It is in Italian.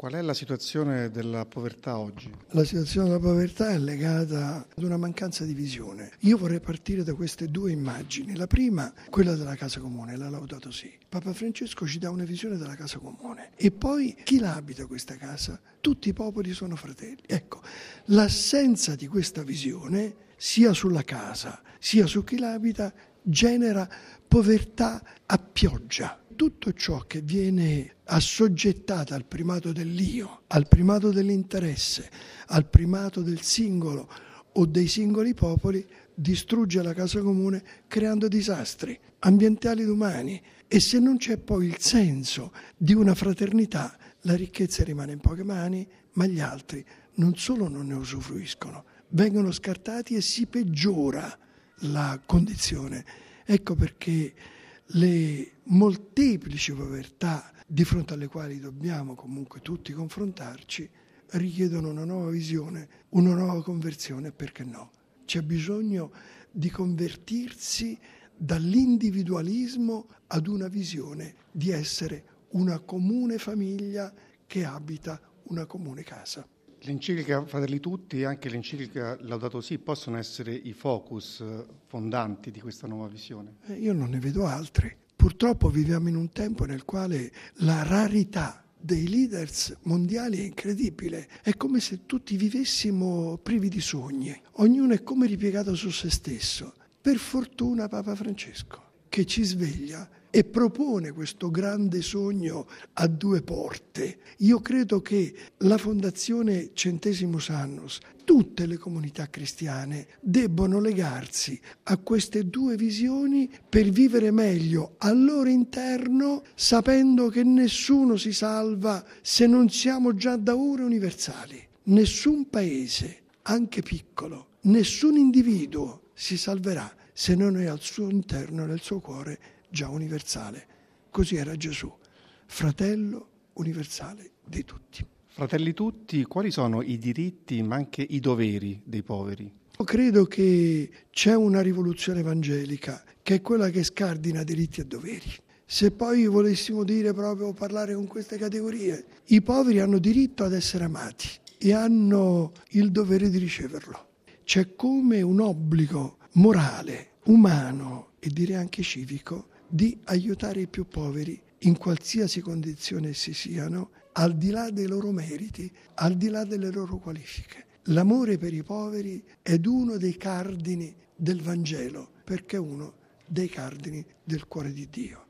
Qual è la situazione della povertà oggi? La situazione della povertà è legata ad una mancanza di visione. Io vorrei partire da queste due immagini. La prima, quella della casa comune, la Laudato Si. Papa Francesco ci dà una visione della casa comune. E poi chi la abita questa casa? Tutti i popoli sono fratelli. Ecco, l'assenza di questa visione, sia sulla casa, sia su chi l'abita, genera povertà a pioggia tutto ciò che viene assoggettato al primato dell'io, al primato dell'interesse, al primato del singolo o dei singoli popoli, distrugge la casa comune creando disastri ambientali ed umani. E se non c'è poi il senso di una fraternità, la ricchezza rimane in poche mani, ma gli altri non solo non ne usufruiscono, vengono scartati e si peggiora la condizione. Ecco perché le molteplici povertà di fronte alle quali dobbiamo comunque tutti confrontarci richiedono una nuova visione, una nuova conversione, perché no? C'è bisogno di convertirsi dall'individualismo ad una visione di essere una comune famiglia che abita una comune casa. L'enciclica Fratelli Tutti e anche l'enciclica Laudato Si possono essere i focus eh, fondanti di questa nuova visione? Eh, io non ne vedo altri. Purtroppo viviamo in un tempo nel quale la rarità dei leaders mondiali è incredibile. È come se tutti vivessimo privi di sogni. Ognuno è come ripiegato su se stesso. Per fortuna Papa Francesco, che ci sveglia e propone questo grande sogno a due porte. Io credo che la Fondazione Centesimus Annus, tutte le comunità cristiane debbano legarsi a queste due visioni per vivere meglio al loro interno, sapendo che nessuno si salva se non siamo già da ora universali. Nessun paese, anche piccolo, nessun individuo si salverà se non è al suo interno, nel suo cuore, già universale. Così era Gesù, fratello universale di tutti. Fratelli tutti, quali sono i diritti ma anche i doveri dei poveri? Io credo che c'è una rivoluzione evangelica che è quella che scardina diritti e doveri. Se poi volessimo dire proprio parlare con queste categorie, i poveri hanno diritto ad essere amati e hanno il dovere di riceverlo. C'è come un obbligo morale, umano e direi anche civico di aiutare i più poveri in qualsiasi condizione essi siano, al di là dei loro meriti, al di là delle loro qualifiche. L'amore per i poveri è uno dei cardini del Vangelo, perché è uno dei cardini del cuore di Dio.